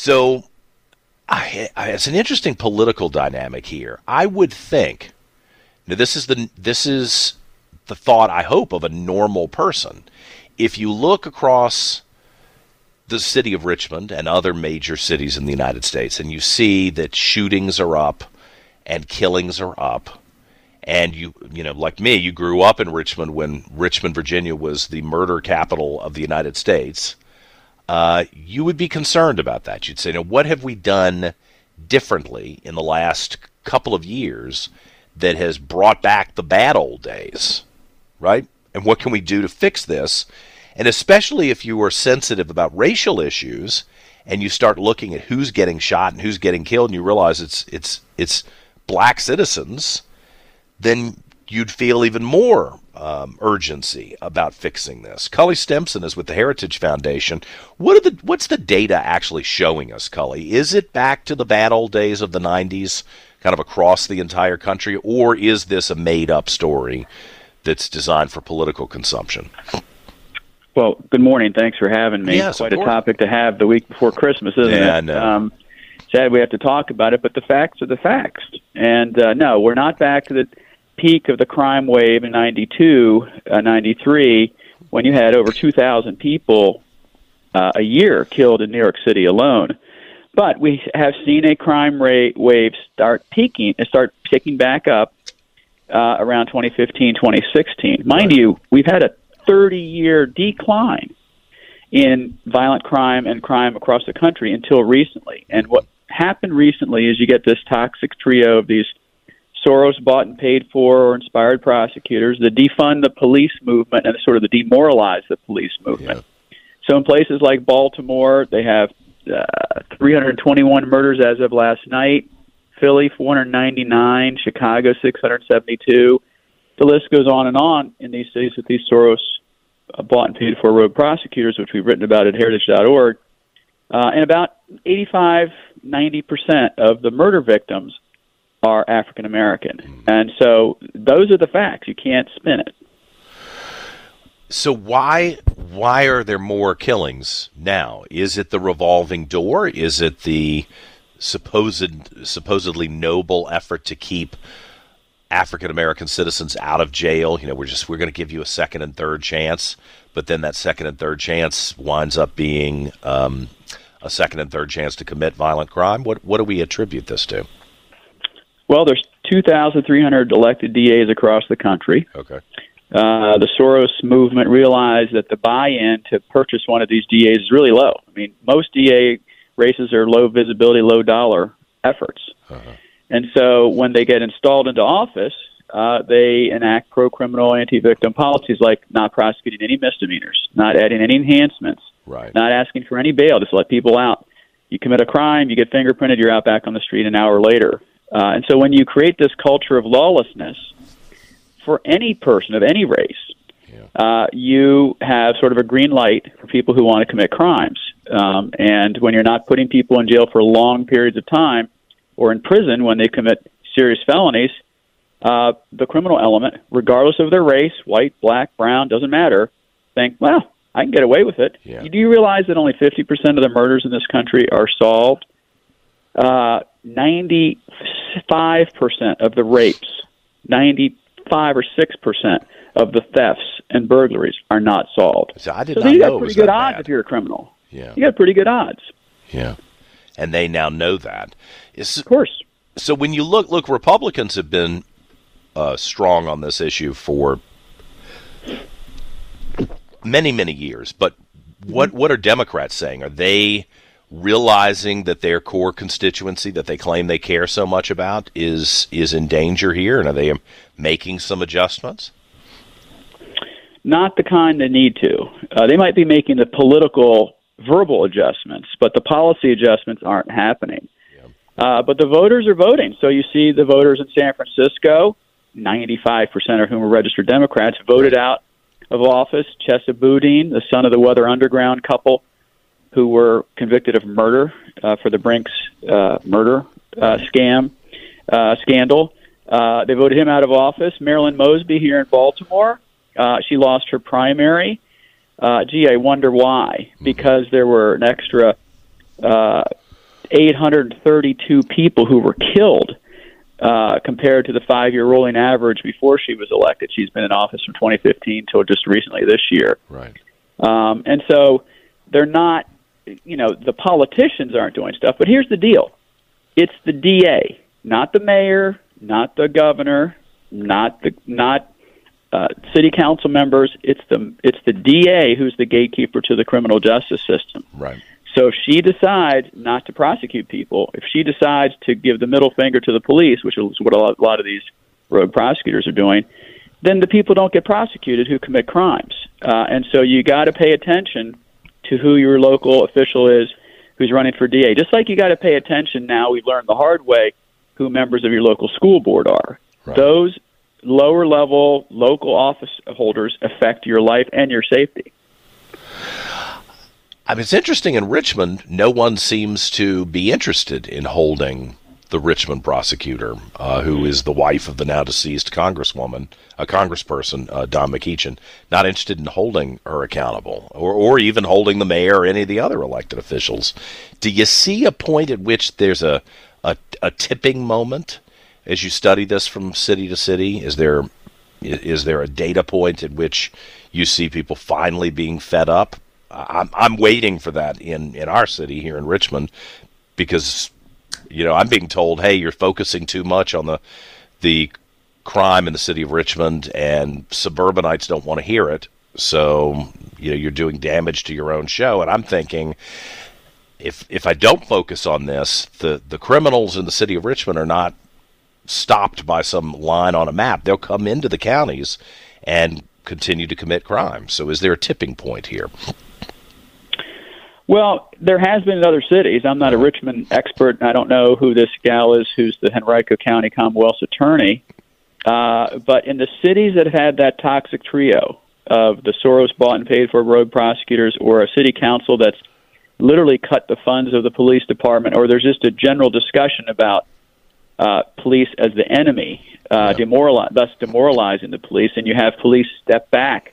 So, I, I, it's an interesting political dynamic here. I would think. Now, this is the this is the thought I hope of a normal person. If you look across the city of Richmond and other major cities in the United States, and you see that shootings are up and killings are up, and you you know like me, you grew up in Richmond when Richmond, Virginia, was the murder capital of the United States uh, you would be concerned about that. You'd say, now, what have we done differently in the last couple of years that has brought back the bad old days, right? And what can we do to fix this? And especially if you are sensitive about racial issues and you start looking at who's getting shot and who's getting killed and you realize it's it's it's black citizens, then you'd feel even more um, urgency about fixing this. Cully Stimson is with the Heritage Foundation. What are the what's the data actually showing us, Cully? Is it back to the bad old days of the '90s, kind of across the entire country, or is this a made-up story that's designed for political consumption? Well, good morning. Thanks for having me. Yes, Quite a topic to have the week before Christmas, isn't yeah, it? I know. Um, sad we have to talk about it, but the facts are the facts. And uh, no, we're not back to the peak of the crime wave in 92, uh, 93, when you had over 2,000 people uh, a year killed in New York City alone. But we have seen a crime rate wave start peaking, start picking back up uh, around 2015, 2016. Mind you, we've had a 30 year decline in violent crime and crime across the country until recently. And what happened recently is you get this toxic trio of these Soros bought and paid for or inspired prosecutors, the defund the police movement, and sort of the demoralize the police movement. Yeah. So in places like Baltimore, they have uh, 321 murders as of last night. Philly 499, Chicago 672. The list goes on and on in these cities with these Soros uh, bought and paid for road prosecutors, which we've written about at heritage.org. Uh, and about 85, 90% of the murder victims are African American. Mm-hmm. And so those are the facts. You can't spin it. So why why are there more killings now? Is it the revolving door? Is it the supposed supposedly noble effort to keep African American citizens out of jail? You know, we're just we're going to give you a second and third chance, but then that second and third chance winds up being um, a second and third chance to commit violent crime. What what do we attribute this to? Well, there's 2,300 elected DAs across the country. Okay. Uh, the Soros movement realized that the buy-in to purchase one of these DAs is really low. I mean, most DA races are low visibility, low dollar efforts, uh-huh. and so when they get installed into office, uh, they enact pro-criminal, anti-victim policies like not prosecuting any misdemeanors, not adding any enhancements, right. not asking for any bail, just let people out. You commit a crime, you get fingerprinted, you're out back on the street an hour later. Uh, and so when you create this culture of lawlessness for any person of any race, yeah. uh, you have sort of a green light for people who want to commit crimes. Um, and when you're not putting people in jail for long periods of time or in prison when they commit serious felonies, uh, the criminal element, regardless of their race, white, black, brown, doesn't matter, think, well, I can get away with it. Yeah. Do you realize that only 50% of the murders in this country are solved? Uh, 95% of the rapes, 95 or 6% of the thefts and burglaries are not solved. So I did so not you know got pretty good odds bad. if you're a criminal. Yeah. You got pretty good odds. Yeah. And they now know that. It's, of course. So when you look, look, Republicans have been uh, strong on this issue for many, many years. But what what are Democrats saying? Are they realizing that their core constituency that they claim they care so much about is is in danger here, and are they making some adjustments? Not the kind they need to. Uh, they might be making the political verbal adjustments, but the policy adjustments aren't happening. Uh, but the voters are voting. So you see the voters in San Francisco, 95% of whom are registered Democrats, voted out of office Chesa Boudin, the son of the Weather Underground couple who were convicted of murder uh, for the Brinks uh, murder uh, scam uh, scandal. Uh, they voted him out of office. Marilyn Mosby here in Baltimore, uh, she lost her primary. Uh, gee, I wonder why. Because there were an extra uh, 832 people who were killed uh, compared to the five year rolling average before she was elected. She's been in office from 2015 till just recently this year. Right. Um, and so they're not, you know, the politicians aren't doing stuff. But here's the deal it's the DA, not the mayor, not the governor, not the, not uh, city council members. It's the it's the DA who's the gatekeeper to the criminal justice system. Right. So if she decides not to prosecute people, if she decides to give the middle finger to the police, which is what a lot, a lot of these rogue prosecutors are doing, then the people don't get prosecuted who commit crimes. Uh, and so you got to pay attention to who your local official is who's running for DA. Just like you got to pay attention now, we've learned the hard way who members of your local school board are. Right. Those lower level local office holders affect your life and your safety. I mean, it's interesting in Richmond, no one seems to be interested in holding the Richmond prosecutor, uh, who is the wife of the now deceased congresswoman, a congressperson, uh, Don McEachin, not interested in holding her accountable or, or even holding the mayor or any of the other elected officials. Do you see a point at which there's a, a, a tipping moment as you study this from city to city? Is there is there a data point at which you see people finally being fed up I'm I'm waiting for that in in our city here in Richmond because you know I'm being told, hey, you're focusing too much on the the crime in the city of Richmond, and suburbanites don't want to hear it. So you know you're doing damage to your own show, and I'm thinking. If, if I don't focus on this, the, the criminals in the city of Richmond are not stopped by some line on a map. They'll come into the counties and continue to commit crime. So, is there a tipping point here? Well, there has been in other cities. I'm not a Richmond expert. I don't know who this gal is who's the Henrico County Commonwealth's attorney. Uh, but in the cities that have had that toxic trio of the Soros bought and paid for rogue prosecutors or a city council that's literally cut the funds of the police department, or there's just a general discussion about uh, police as the enemy, uh, yeah. demoralize, thus demoralizing the police, and you have police step back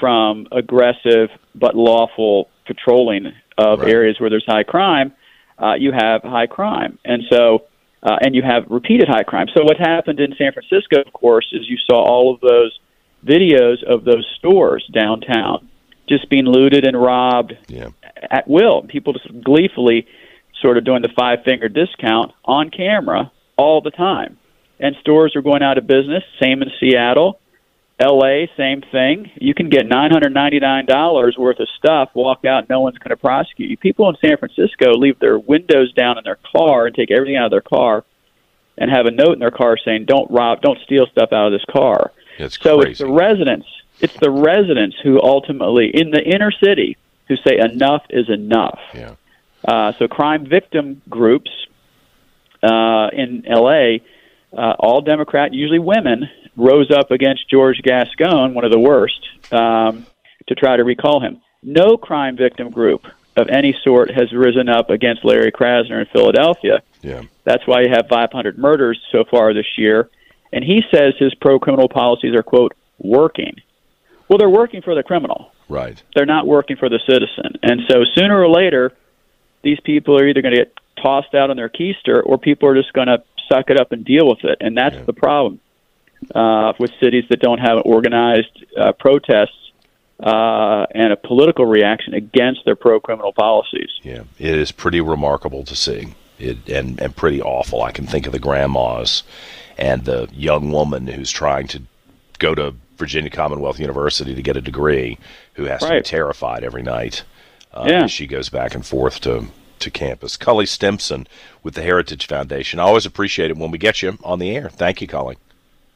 from aggressive but lawful patrolling of right. areas where there's high crime, uh, you have high crime, and so uh, and you have repeated high crime. So what happened in San Francisco, of course, is you saw all of those videos of those stores downtown just being looted and robbed yeah. at will. People just gleefully sort of doing the five finger discount on camera all the time. And stores are going out of business. Same in Seattle. LA, same thing. You can get $999 worth of stuff, walk out, no one's going to prosecute you. People in San Francisco leave their windows down in their car and take everything out of their car and have a note in their car saying, "Don't rob, don't steal stuff out of this car." It's so crazy. it's the residents, it's the residents who ultimately in the inner city who say enough is enough. Yeah. Uh, so crime victim groups uh, in LA, uh, all Democrat, usually women, rose up against George Gascon, one of the worst, um, to try to recall him. No crime victim group of any sort has risen up against Larry Krasner in Philadelphia. Yeah. That's why you have 500 murders so far this year. And he says his pro criminal policies are, quote, working. Well, they're working for the criminal. Right. They're not working for the citizen. And so sooner or later, these people are either going to get tossed out on their keister or people are just going to suck it up and deal with it. And that's yeah. the problem uh, with cities that don't have organized uh, protests uh, and a political reaction against their pro-criminal policies. Yeah, it is pretty remarkable to see. It, and and pretty awful. I can think of the grandmas and the young woman who's trying to go to Virginia Commonwealth University to get a degree, who has right. to be terrified every night uh, yeah. as she goes back and forth to to campus. Cully Stimson with the Heritage Foundation. I always appreciate it when we get you on the air. Thank you, Cully.